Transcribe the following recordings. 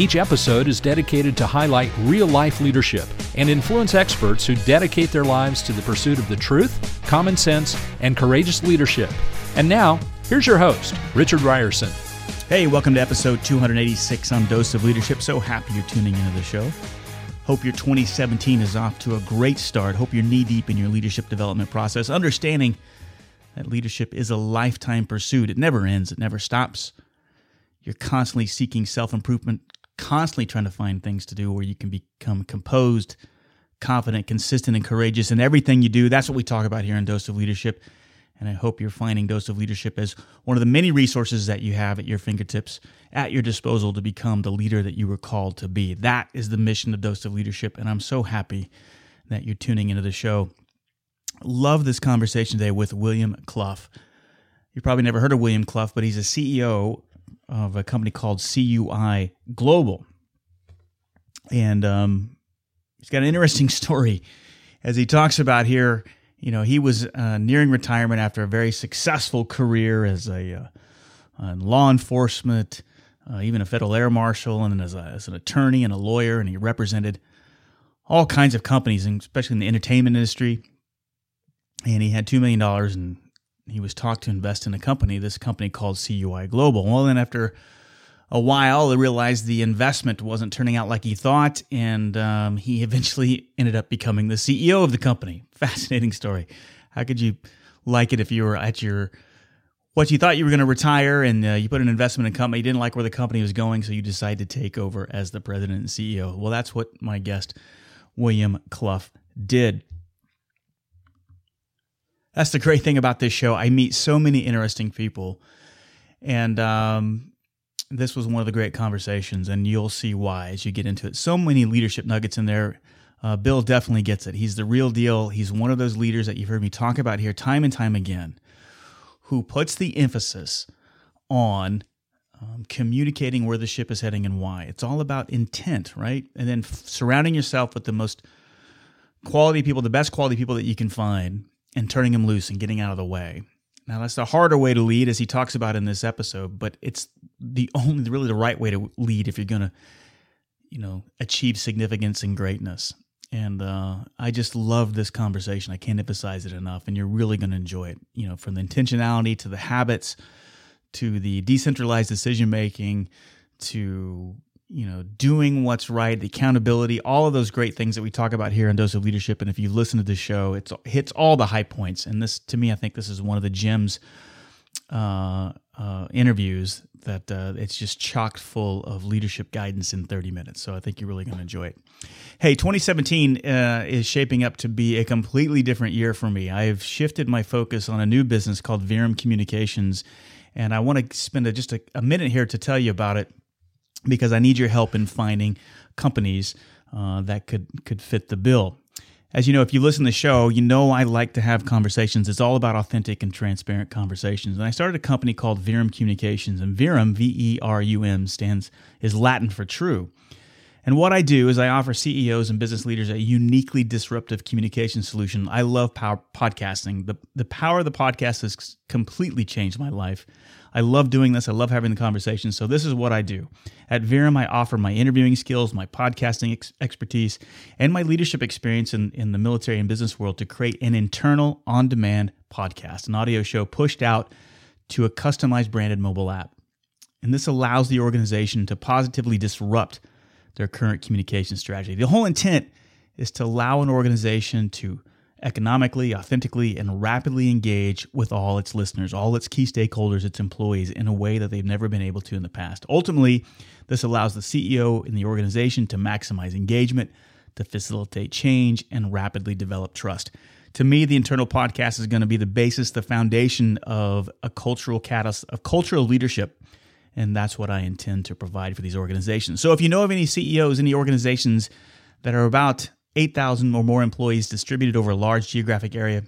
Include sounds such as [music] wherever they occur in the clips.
Each episode is dedicated to highlight real life leadership and influence experts who dedicate their lives to the pursuit of the truth, common sense, and courageous leadership. And now, here's your host, Richard Rierson. Hey, welcome to episode 286 on Dose of Leadership. So happy you're tuning into the show. Hope your 2017 is off to a great start. Hope you're knee deep in your leadership development process, understanding that leadership is a lifetime pursuit. It never ends, it never stops. You're constantly seeking self improvement, constantly trying to find things to do where you can become composed, confident, consistent, and courageous in everything you do. That's what we talk about here in Dose of Leadership. And I hope you're finding Dose of Leadership as one of the many resources that you have at your fingertips, at your disposal to become the leader that you were called to be. That is the mission of Dose of Leadership. And I'm so happy that you're tuning into the show. Love this conversation today with William Clough. You've probably never heard of William Clough, but he's a CEO of a company called CUI Global. And um, he's got an interesting [laughs] story as he talks about here you know, he was uh, nearing retirement after a very successful career as a uh, law enforcement, uh, even a federal air marshal, and as, a, as an attorney and a lawyer, and he represented all kinds of companies, especially in the entertainment industry. And he had two million dollars, and he was talked to invest in a company, this company called CUI Global. Well, then after a while, he realized the investment wasn't turning out like he thought, and um, he [laughs] eventually ended up becoming the CEO of the company. Fascinating story. How could you like it if you were at your what you thought you were going to retire and uh, you put an investment in a company, you didn't like where the company was going, so you decided to take over as the president and CEO. Well, that's what my guest, William Clough, did. That's the great thing about this show. I meet so many interesting people. And um, this was one of the great conversations, and you'll see why as you get into it. So many leadership nuggets in there. Uh, Bill definitely gets it. He's the real deal. He's one of those leaders that you've heard me talk about here time and time again, who puts the emphasis on um, communicating where the ship is heading and why. It's all about intent, right? And then f- surrounding yourself with the most quality people, the best quality people that you can find, and turning him loose and getting out of the way. Now, that's the harder way to lead, as he talks about in this episode, but it's the only, really the right way to lead if you're to, you know, achieve significance and greatness. And uh, I just love this conversation. I can't emphasize it enough. And you're really to enjoy it, you know, from the intentionality to the habits to the decentralized decision making to you know, doing what's right, the accountability, all of those great things that we talk about here in Dose of Leadership. And if you listen to the show, it hits all the high points. And this, to me, I think this is one of the gems uh, uh, interviews that uh, it's just chocked full of leadership guidance in 30 minutes. So I think you're really going to enjoy it. Hey, 2017 uh, is shaping up to be a completely different year for me. I've shifted my focus on a new business called Verum Communications. And I want to spend a, just a, a minute here to tell you about it because I need your help in finding companies uh, that could could fit the bill. As you know, if you listen to the show, you know I like to have conversations. It's all about authentic and transparent conversations. And I started a company called Verum Communications, and Verum, V E R U M, stands is Latin for true. And what I do is I offer CEOs and business leaders a uniquely disruptive communication solution. I love power podcasting. The, the power of the podcast has completely changed my life. I love doing this. I love having the conversation. So this is what I do. At Verum, I offer my interviewing skills, my podcasting ex- expertise, and my leadership experience in, in the military and business world to create an internal on-demand podcast, an audio show pushed out to a customized branded mobile app. And this allows the organization to positively disrupt their current communication strategy. The whole intent is to allow an organization to economically, authentically, and rapidly engage with all its listeners, all its key stakeholders, its employees in a way that they've never been able to in the past. Ultimately, this allows the CEO in the organization to maximize engagement, to facilitate change, and rapidly develop trust. To me, the internal podcast is going to be the basis, the foundation of a cultural catalyst, of cultural leadership. And that's what I intend to provide for these organizations. So if you know of any CEOs, any organizations that are about 8,000 or more employees distributed over a large geographic area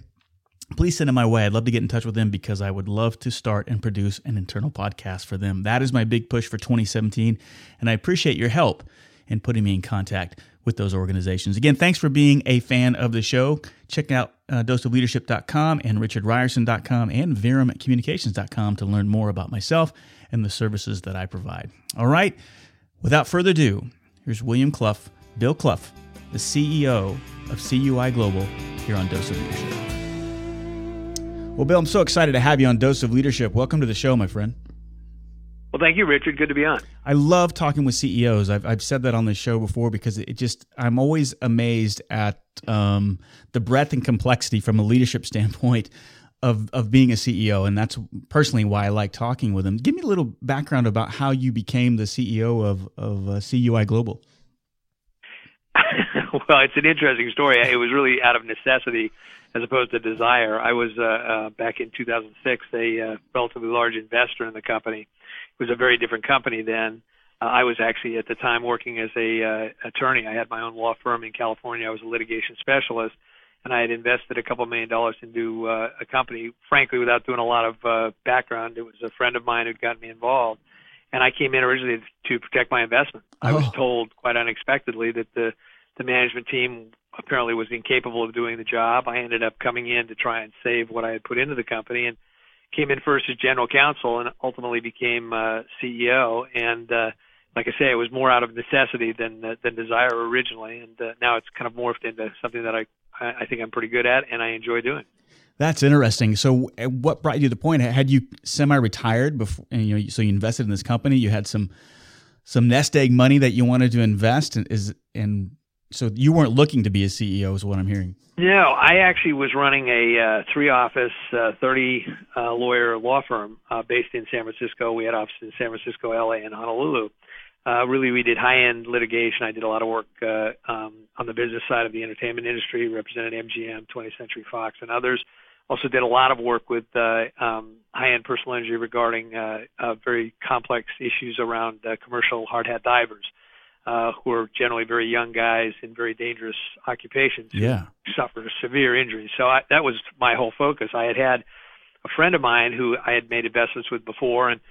please send them my way. I'd love to get in touch with them because I would love to start and produce an internal podcast for them. That is my big push for 2017. And I appreciate your help in putting me in contact with those organizations. Again, thanks for being a fan of the show. Check out uh, doseofleadership.com and richardrierson.com and verumcommunications.com to learn more about myself and the services that I provide. All right, without further ado, here's William Clough, Bill Clough, the CEO of CUI Global here on Dose of Leadership. Well, Bill, I'm so excited to have you on Dose of Leadership. Welcome to the show, my friend. Well, thank you, Richard. Good to be on. I love talking with CEOs. I've, I've said that on the show before because it just, I'm always amazed at um, the breadth and complexity from a leadership [laughs] standpoint of, of being a CEO. And that's personally why I like talking with them. Give me a little background about how you became the CEO of, of uh, CUI Global. [laughs] well, it's an interesting story. It was really out of necessity as opposed to desire. I was uh, uh, back in 2006 a uh, relatively large investor in the company. It was a very different company then. Uh, I was actually at the time working as a uh, attorney. I had my own law firm in California. I was a litigation specialist, and I had invested a couple million dollars into uh, a company. Frankly, without doing a lot of uh, background, it was a friend of mine who got me involved. And I came in originally to protect my investment. Oh. I was oh. told quite unexpectedly that the the management team apparently was incapable of doing the job. I ended up coming in to try and save what I had put into the company and came in first as general counsel and ultimately became uh, CEO. And uh, like I say, it was more out of necessity than uh, than desire originally, and uh, now it's kind of morphed into something that I I think I'm pretty good at and I enjoy doing. That's interesting. So, uh, what brought you to the point? Had you semi-retired before? You know, so you invested in this company. You had some some nest egg money that you wanted to invest. And is and so you weren't looking to be a CEO, is what I'm hearing. No, I actually was running a uh, three-office, uh, 30-lawyer uh, law firm uh, based in San Francisco. We had offices in San Francisco, LA, and Honolulu. Uh, really, we did high-end litigation. I did a lot of work uh, um, on the business side of the entertainment industry, represented MGM, 20th Century Fox, and others. Also, did a lot of work with um, high-end personal injury regarding very complex issues around commercial hard hat divers uh, who are generally very young guys in very dangerous occupations yeah. suffer severe injuries. So I, that was my whole focus. I had had a friend of mine who I had made investments with before, and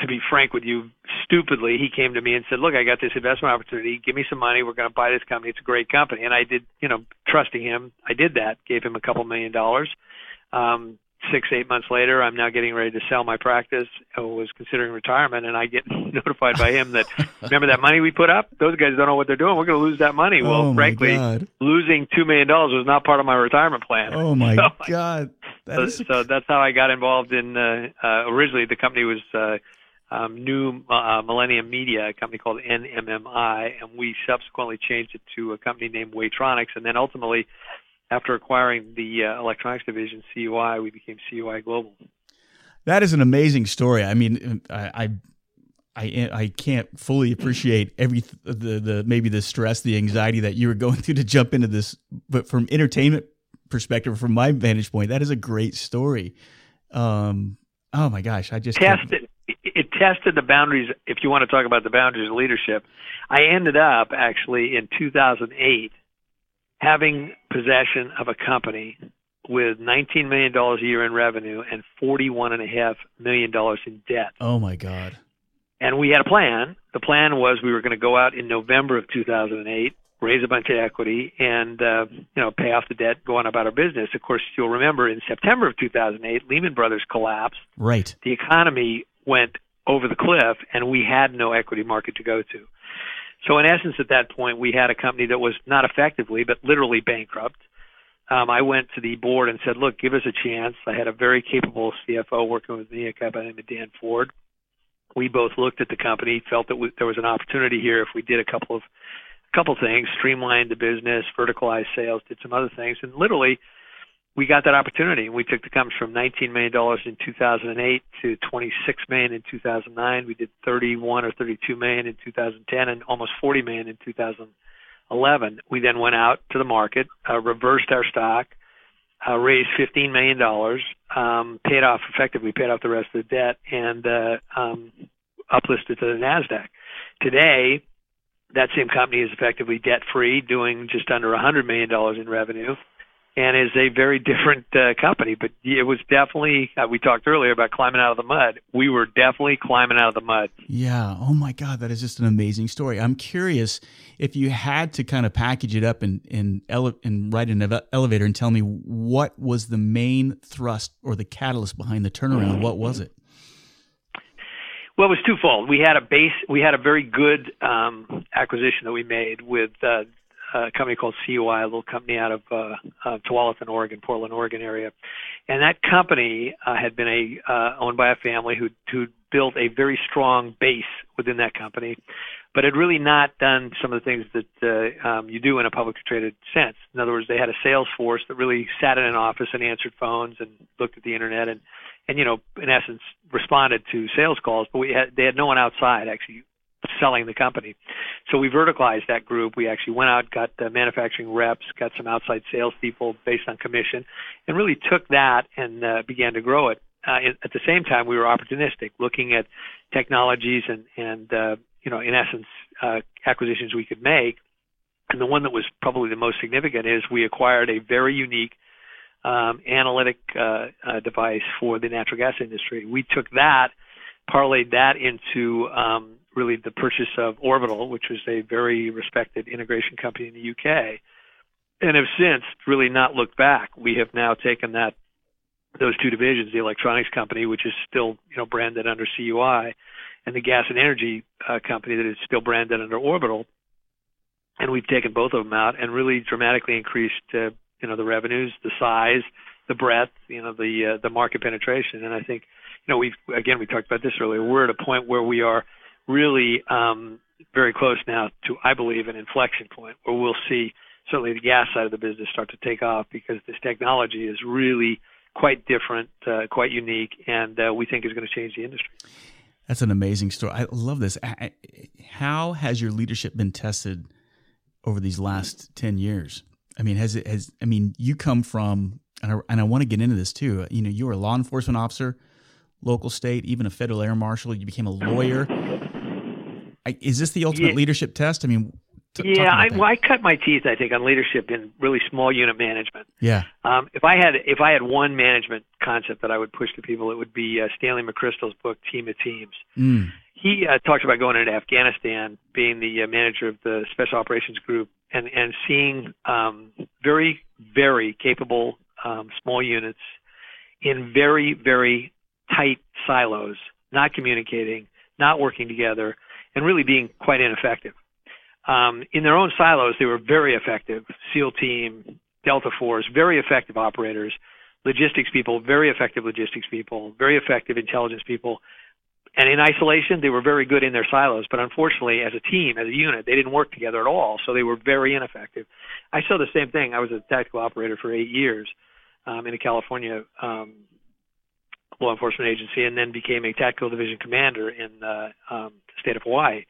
to be frank with you, stupidly, he came to me and said, "Look, I got this investment opportunity. Give me some money. We're going to buy this company. It's a great company." And I did, you know, trusting him, I did that. Gave him a couple million dollars. Um, six, eight months later, I'm now getting ready to sell my practice. I was considering retirement, and I get [laughs] notified by him that remember that money we put up? Those guys don't know what they're doing. We're going to lose that money. Oh well, frankly, God. losing two million dollars was not part of my retirement plan. Oh my [laughs] so, God! That so, is... so, that's how I got involved in. Uh, uh, originally, the company was. Uh, um, new uh, Millennium Media, a company called NMMI, and we subsequently changed it to a company named Waytronix, and then ultimately after acquiring the uh, electronics division, CUI, we became CUI Global. That is an amazing story. I mean, I, I, I can't fully appreciate every the the maybe the stress, the anxiety that you were going through to jump into this. But from entertainment perspective, from my vantage point, that is a great story. Um, oh my gosh, I just tested. It tested the boundaries. If you want to talk about the boundaries of leadership, I ended up actually in 2008 having possession of a company with $19 million a year in revenue and $41.5 million in debt. Oh, my God. And we had a plan. The plan was we were going to go out in November of 2008, raise a bunch of equity, and uh, you know pay off the debt, go on about our business. Of course, you'll remember in September of 2008, Lehman Brothers collapsed. Right. The economy went over the cliff, and we had no equity market to go to. So in essence, at that point, we had a company that was not effectively, but literally bankrupt. Um, I went to the board and said, "Look, give us a chance." I had a very capable CFO working with me, a guy by the name of Dan Ford. We both looked at the company, felt that we, there was an opportunity here if we did a couple of a couple things, streamlined the business, verticalized sales, did some other things, and literally we got that opportunity. And we took the company from $19 million in 2008 to 26 million in 2009. We did 31 or 32 million in 2010 and almost 40 million in 2011. We then went out to the market, uh, reversed our stock, uh, raised 15 million dollars, um, paid off effectively paid off the rest of the debt, and uh, um, uplisted to the Nasdaq. Today, that same company is effectively debt free, doing just under 100 million dollars in revenue and is a very different uh, company. But it was definitely uh, we talked earlier about climbing out of the mud. We were definitely climbing out of the mud. Yeah. Oh my God, that is just an amazing story. I'm curious if you had to kind of package it up and and, ele- and write an ele- elevator and tell me what was the main thrust or the catalyst behind the turnaround. What was it? Well, it was twofold. We had a base. We had a very good um, acquisition that we made with uh, a company called CUI, a little company out of uh, uh, Tualatin, Oregon, Portland, Oregon area, and that company uh, had been a uh, owned by a family who who built a very strong base within that company, but had really not done some of the things that uh, um, you do in a publicly traded sense. In other words, they had a sales force that really sat in an office and answered phones and looked at the internet and and you know in essence responded to sales calls, but we had they had no one outside actually selling the company. So we verticalized that group. We actually went out, got manufacturing reps, got some outside salespeople based on commission, and really took that and uh, began to grow it. Uh, at the same time, we were opportunistic, looking at technologies and and uh, you know in essence uh, acquisitions we could make. And the one that was probably the most significant is we acquired a very unique um, analytic uh, uh, device for the natural gas industry. We took that, parlayed that into um, really the purchase of Orbital, which was a very respected integration company in the UK, and have since really not looked back. We have now taken that those two divisions, the electronics company, which is still you know branded under CUI, and the gas and energy uh, company that is still branded under Orbital, and we've taken both of them out and really dramatically increased uh, you know the revenues, the size, the breadth, you know the uh, the market penetration, and I think you know we've again we talked about this earlier. We're at a point where we are really um, very close now to, I believe, an inflection point where we'll see certainly the gas side of the business start to take off because this technology is really quite different, uh, quite unique, and uh, we think is going to change the industry. That's an amazing story. I love this. How has your leadership been tested over these last ten years? I mean, has it has? I mean, you come from, and I, and I want to get into this too. You know, you were a law enforcement officer, local, state, even a federal air marshal. You became a lawyer. I, is this the ultimate yeah. leadership test? I mean, t- yeah, I, well, I cut my teeth, I think, on leadership in really small unit management. Yeah. Um, if I had if I had one management concept that I would push to people, it would be uh, Stanley McChrystal's book, Team of Teams. Mm. He uh, talks about going into Afghanistan, being the uh, manager of the Special Operations Group, and and seeing um, very very capable um, small units in very very tight silos, not communicating, not working together and really being quite ineffective. Um, in their own silos, they were very effective. SEAL team, Delta Force, very effective operators, logistics people, very effective logistics people, very effective intelligence people. And in isolation, they were very good in their silos, but unfortunately, as a team, as a unit, they didn't work together at all, so they were very ineffective. I saw the same thing. I was a tactical operator for eight years um, in a California um, law enforcement agency, and then became a tactical division commander in uh, um, state of Hawaii.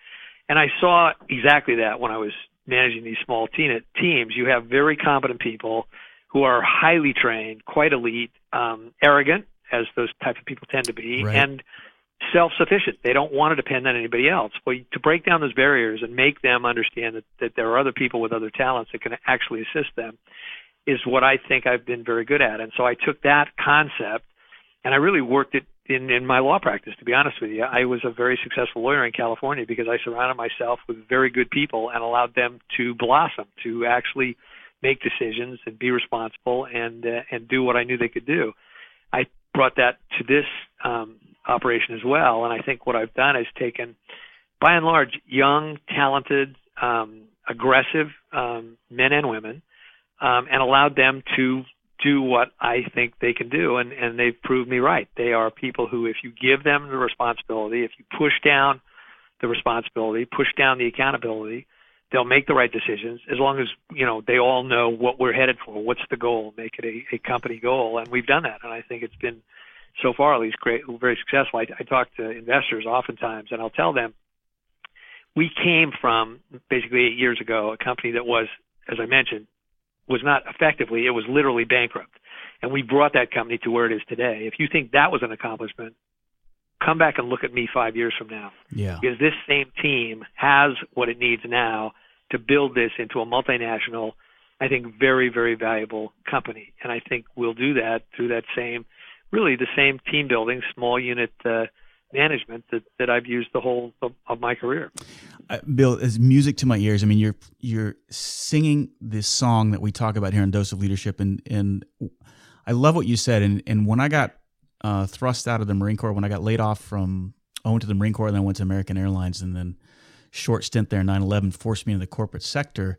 And I saw exactly that when I was managing these small teen- teams. You have very competent people who are highly trained, quite elite, um, arrogant, as those type of people tend to be, right. and self-sufficient. They don't want to depend on anybody else. Well, to break down those barriers and make them understand that, that there are other people with other talents that can actually assist them is what I think I've been very good at. And so I took that concept and I really worked it in in my law practice. To be honest with you, I was a very successful lawyer in California because I surrounded myself with very good people and allowed them to blossom, to actually make decisions and be responsible and uh, and do what I knew they could do. I brought that to this um, operation as well, and I think what I've done is taken, by and large, young, talented, um, aggressive um, men and women, um, and allowed them to do what I think they can do, and, and they've proved me right. They are people who, if you give them the responsibility, if you push down the responsibility, push down the accountability, they'll make the right decisions as long as you know they all know what we're headed for. What's the goal? Make it a, a company goal, and we've done that. And I think it's been so far at least great, very successful. I, I talk to investors oftentimes, and I'll tell them we came from basically eight years ago a company that was, as I mentioned, was not effectively, it was literally bankrupt. And we brought that company to where it is today. If you think that was an accomplishment, come back and look at me five years from now. Yeah. Because this same team has what it needs now to build this into a multinational, I think, very, very valuable company. And I think we'll do that through that same, really the same team building, small unit uh, management that, that I've used the whole of, of my career. Uh, Bill, as music to my ears. I mean, you're you're singing this song that we talk about here on Dose of Leadership, and and I love what you said. And and when I got uh, thrust out of the Marine Corps, when I got laid off from, I went to the Marine Corps, and then I went to American Airlines, and then short stint there, 9/11 forced me into the corporate sector.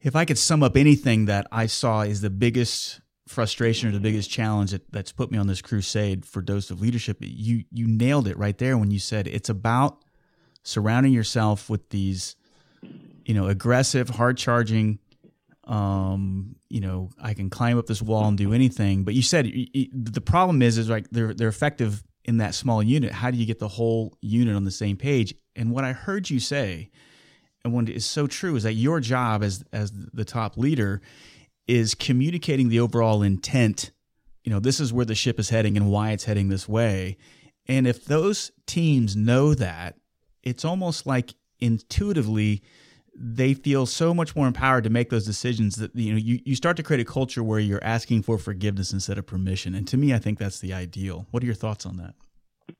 If I could sum up anything that I saw is the biggest frustration or the biggest challenge that, that's put me on this crusade for dose of leadership you you nailed it right there when you said it's about surrounding yourself with these you know aggressive hard charging um you know i can climb up this wall and do anything. But you said the problem is is like they're they're effective in that small unit. How do you get the whole unit on the same page? And what i heard you say and what is so true is that your job as as the top leader is communicating the overall intent. You know, this is where the ship is heading and why it's heading this way. And if those teams know that, it's almost like intuitively they feel so much more empowered to make those decisions that you know you, you start to create a culture where you're asking for forgiveness instead of permission. And to me, I think that's the ideal. What are your thoughts on that?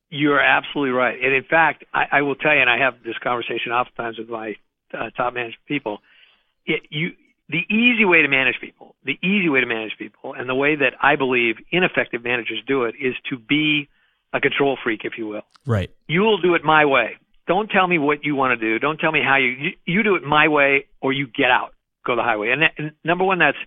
You're absolutely right. And in fact, I, I will tell you, and I have this conversation oftentimes with my uh, top management people. It, you the easy way to manage people, the easy way to manage people, and the way that I believe ineffective managers do it is to be a control freak, if you will. Right. You will do it my way. Don't tell me what you want to do. Don't tell me how you, you, you do it my way or you get out, go the highway. And, that, and number one, that's,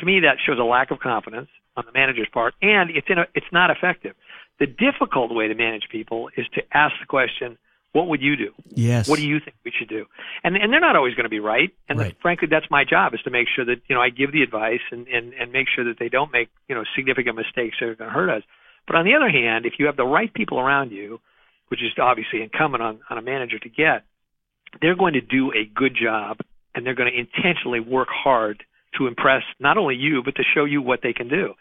to me, that shows a lack of confidence on the manager's part and it's in a, it's not effective. The difficult way to manage people is to ask the question, what would you do? Yes. What do you think we should do? And and they're not always going to be right. And right. The, frankly, that's my job is to make sure that you know I give the advice and and and make sure that they don't make you know significant mistakes that are going to hurt us. But on the other hand, if you have the right people around you, which is obviously incumbent on on a manager to get, they're going to do a good job and they're going to intentionally work hard to impress not only you but to show you what they can do.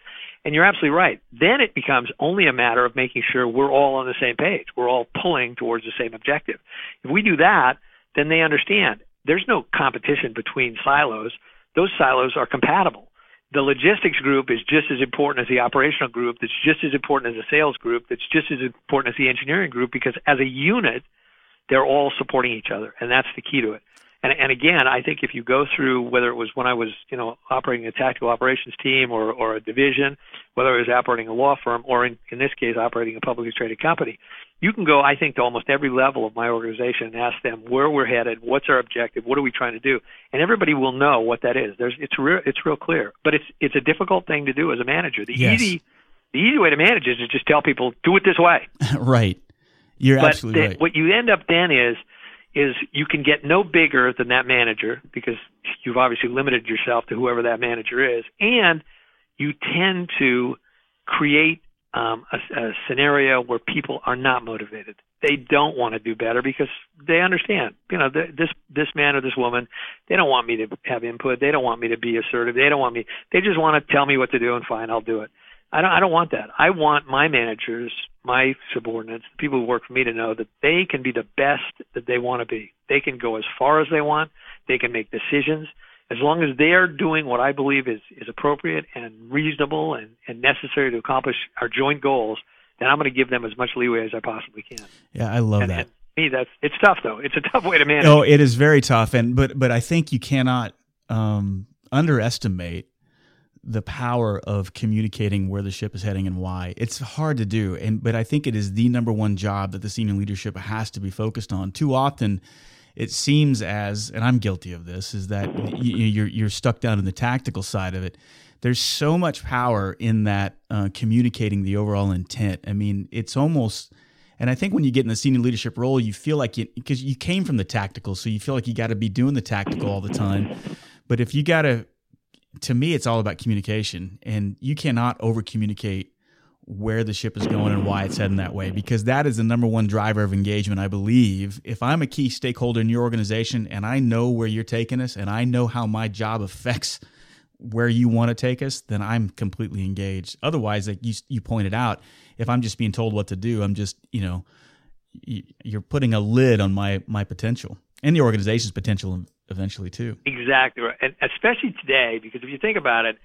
And you're absolutely right. Then it becomes only a matter of making sure we're all on the same page. We're all pulling towards the same objective. If we do that, then they understand there's no competition between silos. Those silos are compatible. The logistics group is just as important as the operational group, that's just as important as the sales group, that's just as important as the engineering group because as a unit, they're all supporting each other. And that's the key to it. And, and again, I think if you go through whether it was when I was, you know, operating a tactical operations team or, or a division, whether it was operating a law firm or in, in this case operating a publicly traded company, you can go, I think, to almost every level of my organization and ask them where we're headed, what's our objective, what are we trying to do, and everybody will know what that is. There's, it's real, it's real clear, but it's it's a difficult thing to do as a manager. The yes. easy, the easy way to manage is to just tell people do it this way. [laughs] right. You're but absolutely the, right. What you end up then is is you can get no bigger than that manager because you've obviously limited yourself to whoever that manager is, and you tend to create um, a, a scenario where people are not motivated. They don't want to do better because they understand, you know, this this man or this woman, they don't want me to have input. They don't want me to be assertive. They don't want me. They just want to tell me what to do, and fine, I'll do it. I don't I don't want that. I want my managers, my subordinates, the people who work for me to know that they can be the best that they want to be. They can go as far as they want. They can make decisions. As long as they are doing what I believe is, is appropriate and reasonable and, and necessary to accomplish our joint goals, then I'm going to give them as much leeway as I possibly can. Yeah, I love and, that. And me, that's it's tough though. It's a [laughs] tough way to manage. Oh, it is very tough, and but but I think you cannot um, underestimate the power of communicating where the ship is heading and why. It's hard to do, and but I think it is the number one job that the senior leadership has to be focused on. Too often, it seems as, and I'm guilty of this, is that you, you're you're stuck down in the tactical side of it. There's so much power in that uh, communicating the overall intent. I mean, it's almost. And I think when you get in the senior leadership role, you feel like you because you came from the tactical, so you feel like you got to be doing the tactical all the time. But if you got to to me, it's all about communication, and you cannot over communicate where the ship is going and why it's heading that way because that is the number one driver of engagement i believe. If i'm a key stakeholder in your organization and i know where you're taking us and i know how my job affects where you want to take us then i'm completely engaged. Otherwise like you, you pointed out if i'm just being told what to do i'm just you know you're putting a lid on my my potential and the organization's potential eventually too. Exactly right, and especially today, because if you think about it,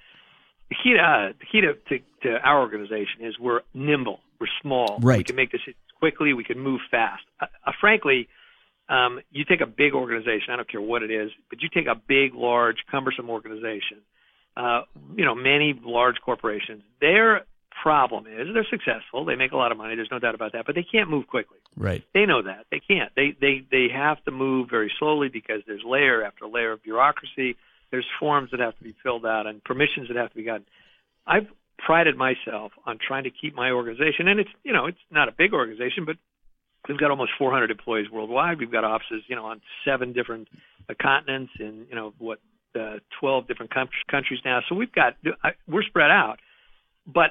the key to uh, the key to, to, to our organization is we're nimble, we're small, right. we can make decisions quickly, we can move fast. Uh, uh, frankly, um, you take a big organization, I don't care what it is, but you take a big, large, cumbersome organization. Uh, you know, many large corporations, their problem is they're successful, they make a lot of money, there's no doubt about that, but they can't move quickly. Right. They know that. They can't. They they they have to move very slowly because there's layer after layer of bureaucracy. There's forms that have to be filled out and permissions that have to be gotten. I've prided myself on trying to keep my organization, and it's you know it's not a big organization, but we've got almost 400 employees worldwide. We've got offices you know on seven different uh, continents in you know what uh, 12 different com- countries now. So we've got I, we're spread out, but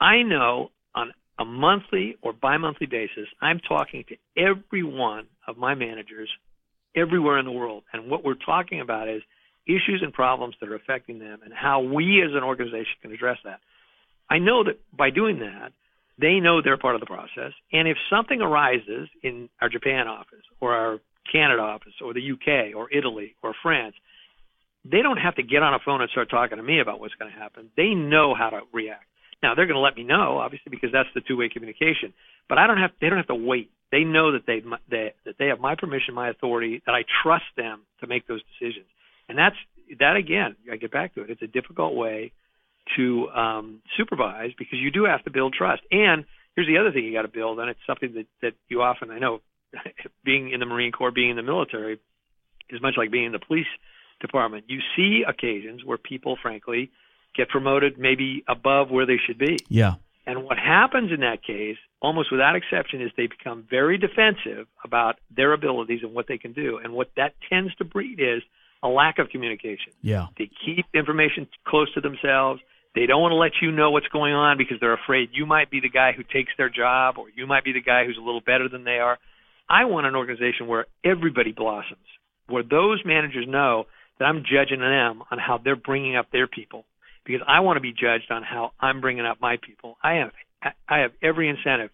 I know on a monthly or bi-monthly basis, I'm talking to every one of my managers everywhere in the world, and what we're talking about is issues and problems that are affecting them and how we as an organization can address that. I know that by doing that, they know they're part of the process. And if something arises in our Japan office or our Canada office or the UK or Italy or France, they don't have to get on a phone and start talking to me about what's going to happen. They know how to react. Now they're going to let me know, obviously, because that's the two-way communication. But I don't have. They don't have to wait. They know that they, that they have my permission, my authority, that I trust them to make those decisions. And that's that again. I get back to it. It's a difficult way to um, supervise because you do have to build trust. And here's the other thing you got to build, and it's something that that you often I know, [laughs] being in the Marine Corps, being in the military, is much like being in the police department. You see occasions where people, frankly, get promoted maybe above where they should be. Yeah. And what happens in that case, almost without exception, is they become very defensive about their abilities and what they can do. And what that tends to breed is a lack of communication. Yeah. They keep information close to themselves. They don't want to let you know what's going on because they're afraid you might be the guy who takes their job or you might be the guy who's a little better than they are. I want an organization where everybody blossoms, where those managers know that I'm judging them on how they're bringing up their people because I want to be judged on how I'm bringing up my people. I have I have every incentive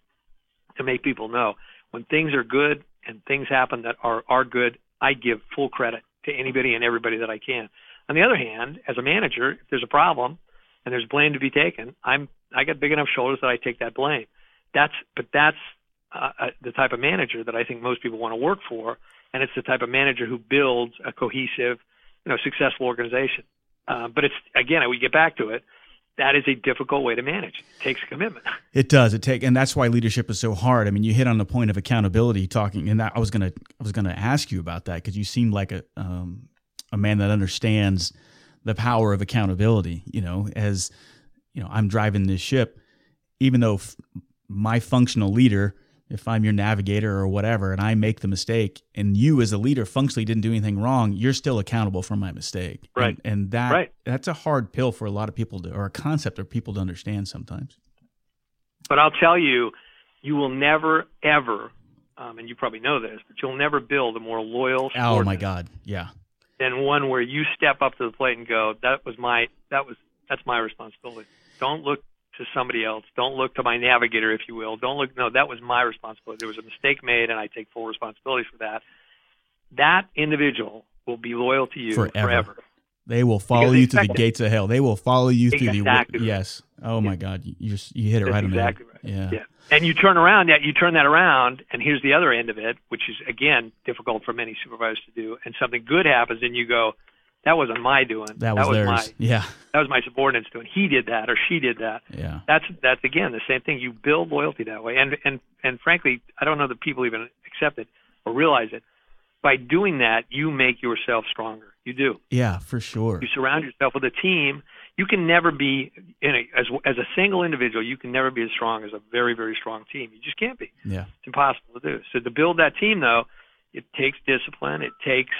to make people know when things are good and things happen that are are good. I give full credit to anybody and everybody that I can. On the other hand, as a manager, if there's a problem and there's blame to be taken, I'm I got big enough shoulders that I take that blame. That's but that's uh, uh the type of manager that I think most people want to work for, and it's the type of manager who builds a cohesive, you know, successful organization. Uh, but it's again, we get back to it. That is a difficult way to manage. It takes commitment. [laughs] It does. It take, and that's why leadership is so hard. I mean, you hit on the point of accountability, talking, and I was gonna, I was gonna ask you about that because you seem like a, um, a man that understands the power of accountability. You know, as you know, I'm driving this ship, even though f- my functional leader if I'm your navigator or whatever, and I make the mistake, and you as a leader functionally didn't do anything wrong, you're still accountable for my mistake. Right. And, and that right. that's a hard pill for a lot of people to, or a concept of people to understand sometimes. But I'll tell you, you will never ever, um, and you probably know this, but you'll never build a more loyal. Oh my God, yeah. Than one where you step up to the plate and go, "That was my, that was, that's my responsibility." Don't look to somebody else. Don't look to my navigator, if you will. Don't look. No, that was my responsibility. There was a mistake made, and I take full responsibility for that. That individual will be loyal to you forever. forever. They will follow you to the gates of hell. They will follow you through the yes. Oh my God, you you, just, you hit it That's right exactly on right. the head. Yeah. yeah. And you turn around, yeah, you turn that around, and here's the other end of it, which is again difficult for many supervisors to do. And something good happens, and you go, "That wasn't my doing. That was, theirs. my yeah. that was my subordinates doing. He did that, or she did that. Yeah. That's that's again the same thing. You build loyalty that way, and and and frankly, I don't know that people even accept it or realize it. By doing that, you make yourself stronger. You do. Yeah, for sure. You surround yourself with a team. You can never be in a, as as a single individual. You can never be as strong as a very very strong team. You just can't be. Yeah. It's impossible to do. So to build that team, though, it takes discipline. It takes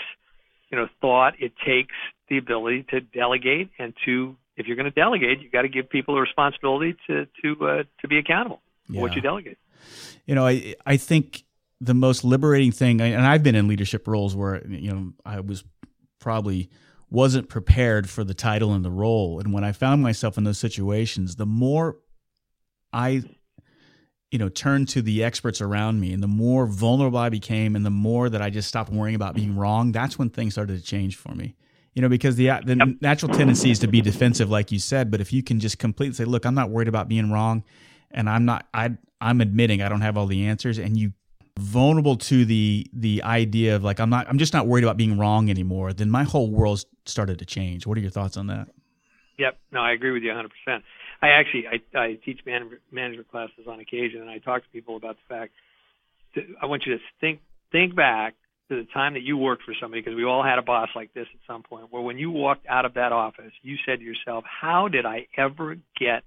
you know thought. It takes the ability to delegate and to if you're going to delegate, you've got to give people a responsibility to to uh, to be accountable for Yeah. what you delegate. You know, I I think the most liberating thing, and I've been in leadership roles where you know I was probably wasn't prepared for the title and the role, and when I found myself in those situations, the more I you know, turned to the experts around me and the more vulnerable I became and the more that I just stopped worrying about being wrong, that's when things started to change for me. You know, because the the yep. natural tendency is to be defensive, like you said. But if you can just completely say, "Look, I'm not worried about being wrong," and I'm not, I, I'm admitting I don't have all the answers, and you vulnerable to the the idea of like I'm not, I'm just not worried about being wrong anymore. Then my whole world started to change. What are your thoughts on that? Yep, no, I agree with you 100. percent. I actually I, I teach man, management classes on occasion, and I talk to people about the fact that I want you to think think back to the time that you worked for somebody because we all had a boss like this at some point where when you walked out of that office you said to yourself how did i ever get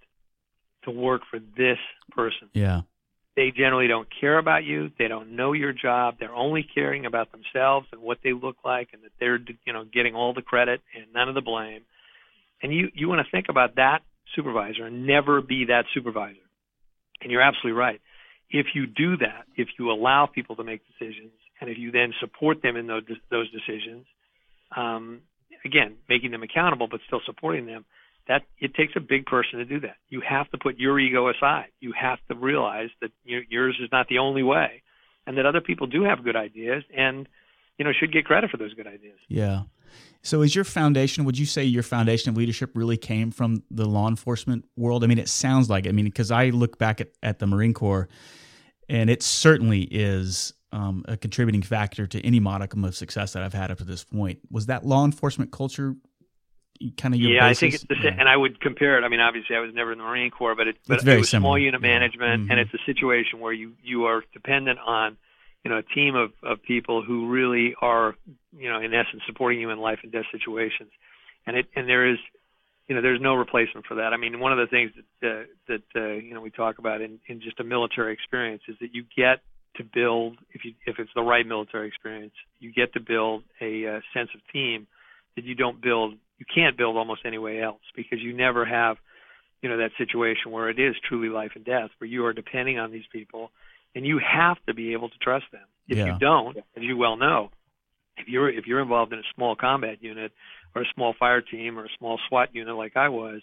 to work for this person? Yeah. They generally don't care about you. They don't know your job. They're only caring about themselves and what they look like and that they're you know getting all the credit and none of the blame and you you want to think about that supervisor and never be that supervisor. And you're absolutely right. If you do that, if you allow people to make decisions, and if you then support them in those those decisions, um, again, making them accountable but still supporting them, that it takes a big person to do that. You have to put your ego aside. You have to realize that yours is not the only way, and that other people do have good ideas and you know should get credit for those good ideas. Yeah. So, is your foundation? Would you say your foundation of leadership really came from the law enforcement world? I mean, it sounds like. It. I mean, because I look back at, at the Marine Corps, and it certainly is um, a contributing factor to any modicum of success that I've had up to this point. Was that law enforcement culture kind of your yeah? Basis? I think it's the same, and I would compare it. I mean, obviously, I was never in the Marine Corps, but it, but it's very it was similar. small unit management, mm-hmm. and it's a situation where you you are dependent on you know a team of of people who really are you know in essence supporting you in life and death situations. And it and there is you know there's no replacement for that. I mean one of the things that uh, that uh, you know we talk about in in just a military experience is that you get to build if you if it's the right military experience you get to build a uh, sense of team that you don't build you can't build almost any way else because you never have you know that situation where it is truly life and death where you are depending on these people and you have to be able to trust them. If yeah. you don't, as you well know, if you're if you're involved in a small combat unit or a small fire team or a small SWAT unit like I was,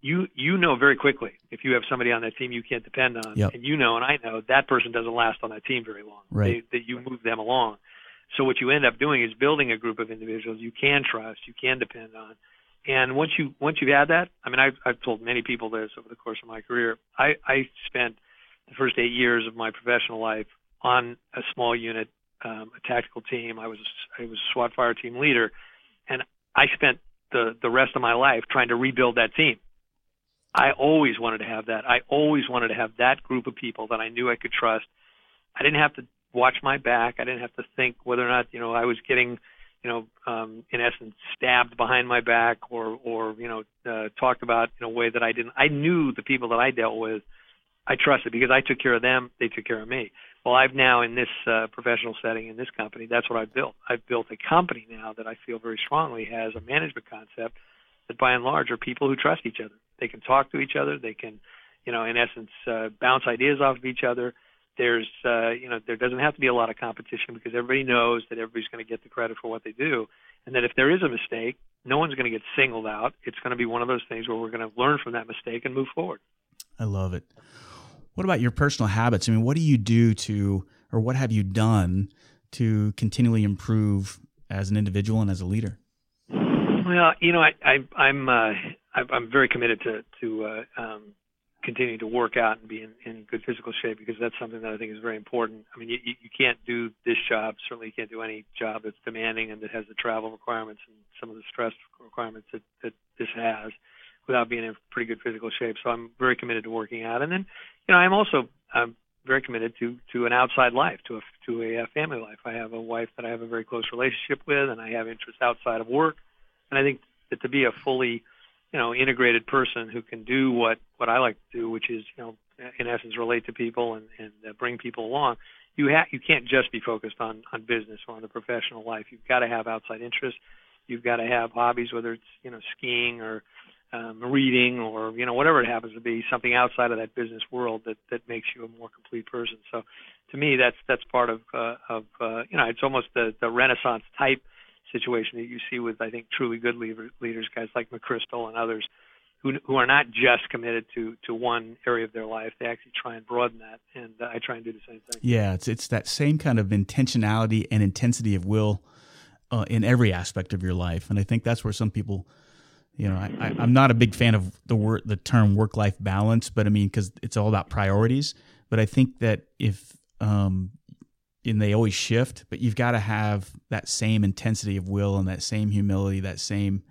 you you know very quickly if you have somebody on that team you can't depend on, yep. and you know, and I know that person doesn't last on that team very long. Right. That you move them along. So what you end up doing is building a group of individuals you can trust, you can depend on. And once you once you've had that, I mean, I've I've told many people this over the course of my career. I I spent the first eight years of my professional life on a small unit, um, a tactical team. I was I was SWAT fire team leader, and I spent the the rest of my life trying to rebuild that team. I always wanted to have that. I always wanted to have that group of people that I knew I could trust. I didn't have to watch my back. I didn't have to think whether or not you know I was getting you know, um, in essence, stabbed behind my back or, or you know, uh, talked about in a way that I didn't. I knew the people that I dealt with I trusted because I took care of them, they took care of me. Well, I've now in this uh, professional setting in this company, that's what I've built. I've built a company now that I feel very strongly has a management concept that by and large are people who trust each other. They can talk to each other. They can, you know, in essence, uh, bounce ideas off of each other. There's, uh, you know, there doesn't have to be a lot of competition because everybody knows that everybody's going to get the credit for what they do, and that if there is a mistake, no one's going to get singled out. It's going to be one of those things where we're going to learn from that mistake and move forward. I love it. What about your personal habits? I mean, what do you do to, or what have you done to continually improve as an individual and as a leader? Well, you know, I, I I'm uh, I'm very committed to to uh, um, continuing to work out and be in, in good physical shape because that's something that I think is very important. I mean, you, you can't do this job. Certainly, you can't do any job that's demanding and that has the travel requirements and some of the stress requirements that that this has without being in pretty good physical shape. So I'm very committed to working out. And then, you know, I'm also I'm very committed to to an outside life, to a to a, a family life. I have a wife that I have a very close relationship with, and I have interests outside of work. And I think that to be a fully, you know, integrated person who can do what what I like to do, which is, you know, in essence, relate to people and and uh, bring people along. You have you can't just be focused on on business or on the professional life. You've got to have outside interests. You've got to have hobbies, whether it's you know skiing or um, reading or you know whatever it happens to be something outside of that business world that that makes you a more complete person so to me that's that's part of uh, of uh, you know it's almost the the renaissance type situation that you see with I think truly good leader, leaders guys like McChrystal and others who who are not just committed to to one area of their life. They actually try and broaden that, and uh, I try and do the same thing. Yeah, it's it's that same kind of intentionality and intensity of will uh, in every aspect of your life, and I think that's where some people. You know, I, I'm not a big fan of the word, the term work-life balance, but I mean, because it's all about priorities. But I think that if um, and they always shift, but you've got to have that same intensity of will and that same humility, that same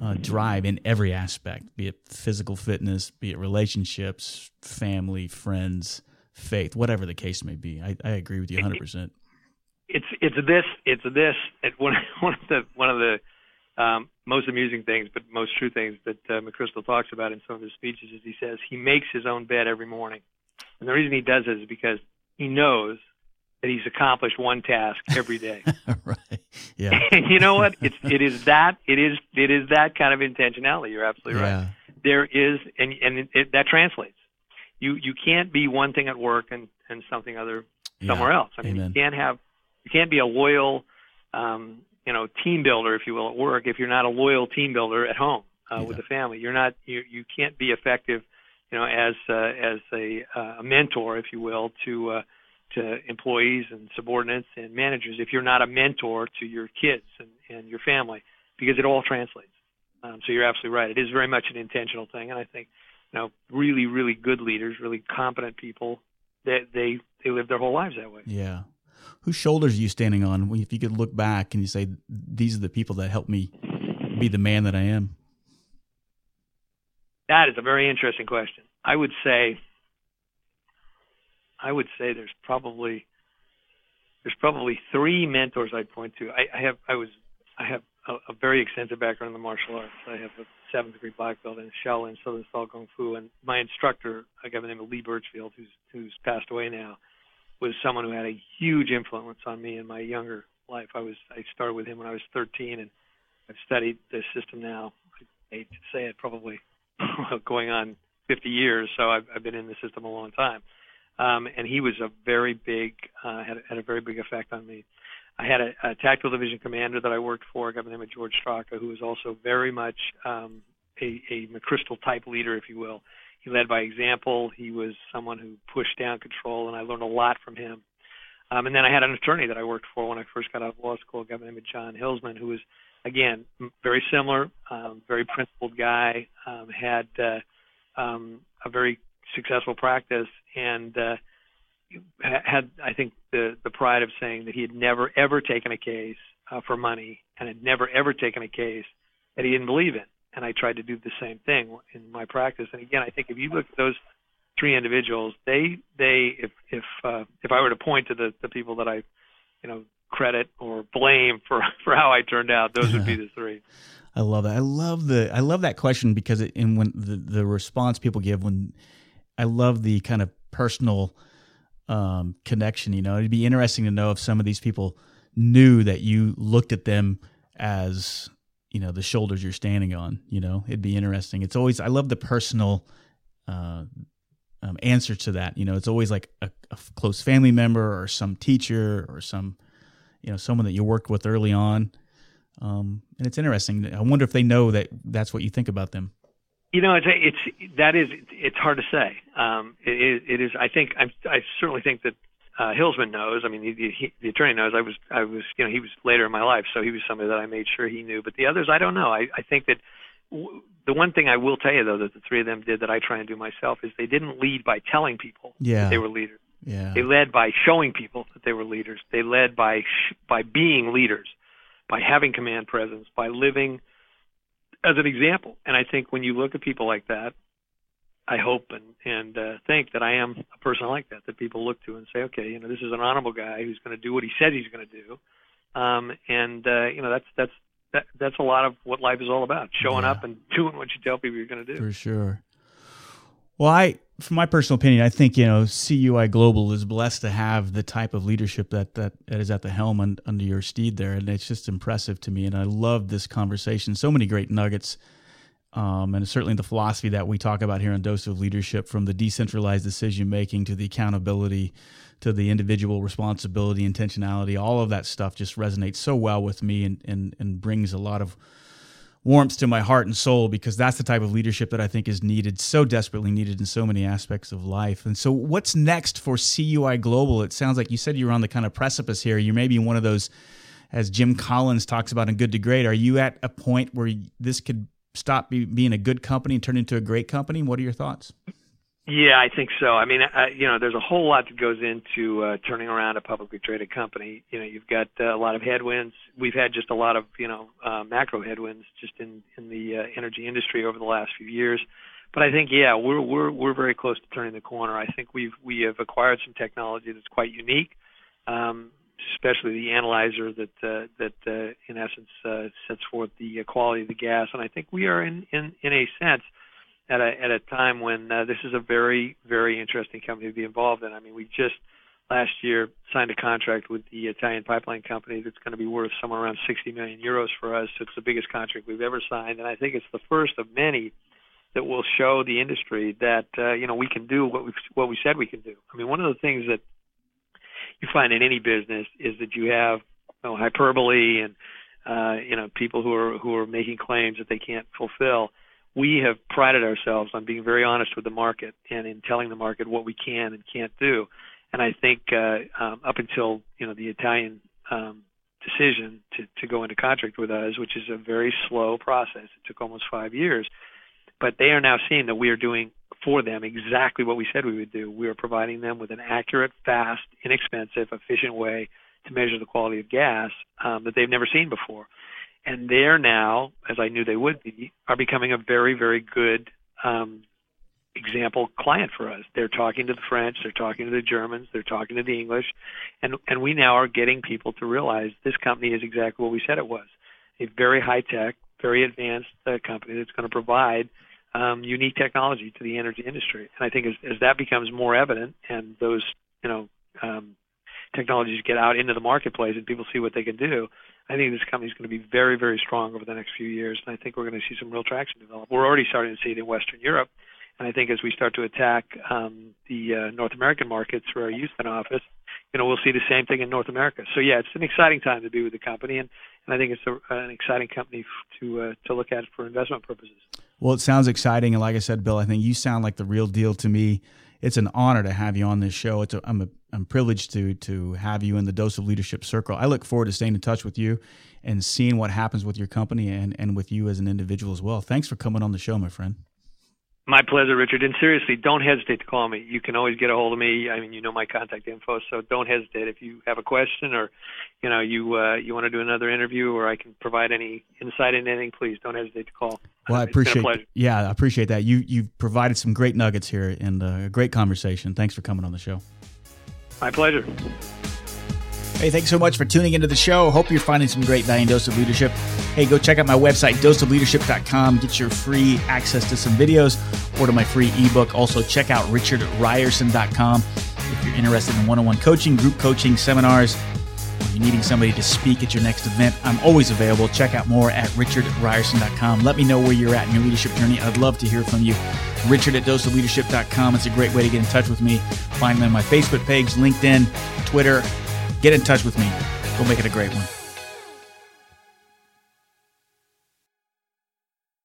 uh, drive in every aspect, be it physical fitness, be it relationships, family, friends, faith, whatever the case may be. I, I agree with you 100. percent It's it's this it's this it, one [laughs] one of the one of the um, most amusing things, but most true things that uh, McChrystal talks about in some of his speeches is he says he makes his own bed every morning, and the reason he does it is because he knows that he's accomplished one task every day. [laughs] right. Yeah. [laughs] and you know what? It's it is that it is it is that kind of intentionality. You're absolutely yeah. right. There is and and it, it, that translates. You you can't be one thing at work and and something other somewhere Yeah. else. I mean, Amen. you can't have you can't be a loyal um, you know team builder if you will at work if you're not a loyal team builder at home uh, with the family. You're not you you can't be effective you know as uh, as a uh, a mentor if you will to uh, to employees and subordinates and managers if you're not a mentor to your kids and, and your family because it all translates. Um, so you're absolutely right. It is very much an intentional thing, and I think you know really really good leaders, really competent people, they they they live their whole lives that way. Yeah. Whose shoulders are you standing on? If you could look back and you say, these are the people that helped me be the man that I am. That is a very interesting question. I would say I would say there's probably there's probably three mentors I'd point to. I, I have I was I have a, a very extensive background in the martial arts. I have a seventh degree black belt in Shaolin Southern Style Kung Fu, and my instructor, a guy by the name of Lee Birchfield, who's who's passed away now, was someone who had a huge influence on me in my younger life. I was I started with him when I was 13, and I've studied this system now. I hate to say it, probably [laughs] going on 50 years, so I've, I've been in the system a long time. Um, and he was a very big, uh, had, had a very big effect on me. I had a, a tactical division commander that I worked for, a guy by the name of George Straka, who was also very much um, a, a McChrystal type leader, if you will. He led by example. He was someone who pushed down control, and I learned a lot from him. Um, and then I had an attorney that I worked for when I first got out of law school, a guy by the name of John Hillsman, who was, again, very similar, um, very principled guy, um, had uh, um, a very successful practice, and uh, had, I think, the the pride of saying that he had never ever taken a case uh, for money, and had never ever taken a case that he didn't believe in. And I tried to do the same thing in my practice. And again, I think if you look at those three individuals, they they if if uh, if I were to point to the the people that I, you know, credit or blame for [laughs] for how I turned out, those would be the three. I love that. I love the I love that question because it, and when the the response people give when I love the kind of personal um, connection. You know, it'd be interesting to know if some of these people knew that you looked at them as you know the shoulders you're standing on. You know, it'd be interesting. It's always I love the personal uh, um, answer to that. You know, it's always like a, a close family member or some teacher or some you know someone that you worked with early on. Um, and it's interesting. I wonder if they know that that's what you think about them. You know, it's it's that is it's hard to say. Um, it, is- it is. I think I'm, I certainly think that uh, Hillsman knows. I mean, the, he, the attorney knows. I was I was you know he was later in my life, so he was somebody that I made sure he knew. But the others, I don't know. I I think that w- the one thing I will tell you though that the three of them did that I try and do myself is they didn't lead by telling people Yeah. that they were leaders. Yeah. They led by showing people that they were leaders. They led by sh- by being leaders, by having command presence, by living as an example. And I think when you look at people like that, I hope and and uh, think that I am a person like that that people look to and say, okay, you know, this is an honorable guy who's going to do what he said he's going to do. Um, and uh, you know, that's that's that, that's a lot of what life is all about: showing Yeah. up and [laughs] doing what you tell people you're going to do. For sure. Well, I, from my personal opinion, I think you know CUI Global is blessed to have the type of leadership that that, that is at the helm un, under your steed there, and it's just impressive to me. And I love this conversation. So many great nuggets, um, and certainly the philosophy that we talk about here on Dose of Leadership, from the decentralized decision making to the accountability, to the individual responsibility, intentionality. All of that stuff just resonates so well with me, and and and brings a lot of warmth to my heart and soul because that's the type of leadership that I think is needed, so desperately needed in so many aspects of life. And so, what's next for CUI Global? It sounds like you said you're on the kind of precipice here. You may be one of those, as Jim Collins talks about in Good to Great. Are you at a point where this could stop be, being a good company and turn into a great company? What are your thoughts? Yeah, I think so. I mean, uh, you know, there's a whole lot that goes into uh, turning around a publicly traded company. You know, you've got uh, a lot of headwinds. We've had just a lot of, you know, uh, macro headwinds just in in the uh, energy industry over the last few years. But I think, yeah, we're we're we're very close to turning the corner. I think we've we have acquired some technology that's quite unique, um, especially the analyzer that uh, that uh, in essence uh, sets forth the uh, quality of the gas. And I think we are in in in a sense at a at a time when uh, this is a very very interesting company to be involved in. I mean, we just last year signed a contract with the Italian pipeline company that's going to be worth somewhere around 60 million euros for us. It's the biggest contract we've ever signed, and I think it's the first of many that will show the industry that uh, you know we can do what we what we said we can do. I mean, one of the things that you find in any business is that you have you know, hyperbole and uh, you know people who are who are making claims that they can't fulfill we have prided ourselves on being very honest with the market and in telling the market what we can and can't do. And I think uh, um, up until you know the Italian um, decision to, to go into contract with us, which is a very slow process, it took almost five years. But they are now seeing that we are doing for them exactly what we said we would do. We are providing them with an accurate, fast, inexpensive, efficient way to measure the quality of gas um, that they've never seen before and they're now, as I knew they would be, are becoming a very, very good um, example client for us. They're talking to the French, they're talking to the Germans, they're talking to the English, and and we now are getting people to realize this company is exactly what we said it was, a very high tech, very advanced uh, company that's going to provide um, unique technology to the energy industry. And I think as, as that becomes more evident, and those you know um, technologies get out into the marketplace and people see what they can do, I think this company is going to be very, very strong over the next few years, and I think we're going to see some real traction develop. We're already starting to see it in Western Europe, and I think as we start to attack um, the uh, North American markets through our Houston office, you know, we'll see the same thing in North America. So yeah, it's an exciting time to be with the company, and, and I think it's a, an exciting company to uh, to look at for investment purposes. Well, it sounds exciting, and like I said, Bill, I think you sound like the real deal to me. It's an honor to have you on this show. It's a, I'm a I'm privileged to to have you in the Dose of Leadership circle. I look forward to staying in touch with you and seeing what happens with your company and, and with you as an individual as well. Thanks for coming on the show, my friend. My pleasure, Richard. And seriously, don't hesitate to call me. You can always get a hold of me. I mean, you know my contact info, so don't hesitate if you have a question or, you know, you uh, you want to do another interview or I can provide any insight into anything. Please don't hesitate to call. Well, I appreciate. Yeah, I appreciate that. You you've provided some great nuggets here and uh, a great conversation. Thanks for coming on the show. My pleasure. Hey, thanks so much for tuning into the show. Hope you're finding some great value in Dose of Leadership. Hey, go check out my website, doseofleadership.com. Get your free access to some videos, order my free ebook. Also, check out richardrierson.com if you're interested in one on one coaching, group coaching, seminars, or you're needing somebody to speak at your next event. I'm always available. Check out more at richardrierson.com. Let me know where you're at in your leadership journey. I'd love to hear from you. Richard at doseofleadership.com. It's a great way to get in touch with me. Find me on my Facebook page, LinkedIn, Twitter, Get in touch with me. We'll make it a great one.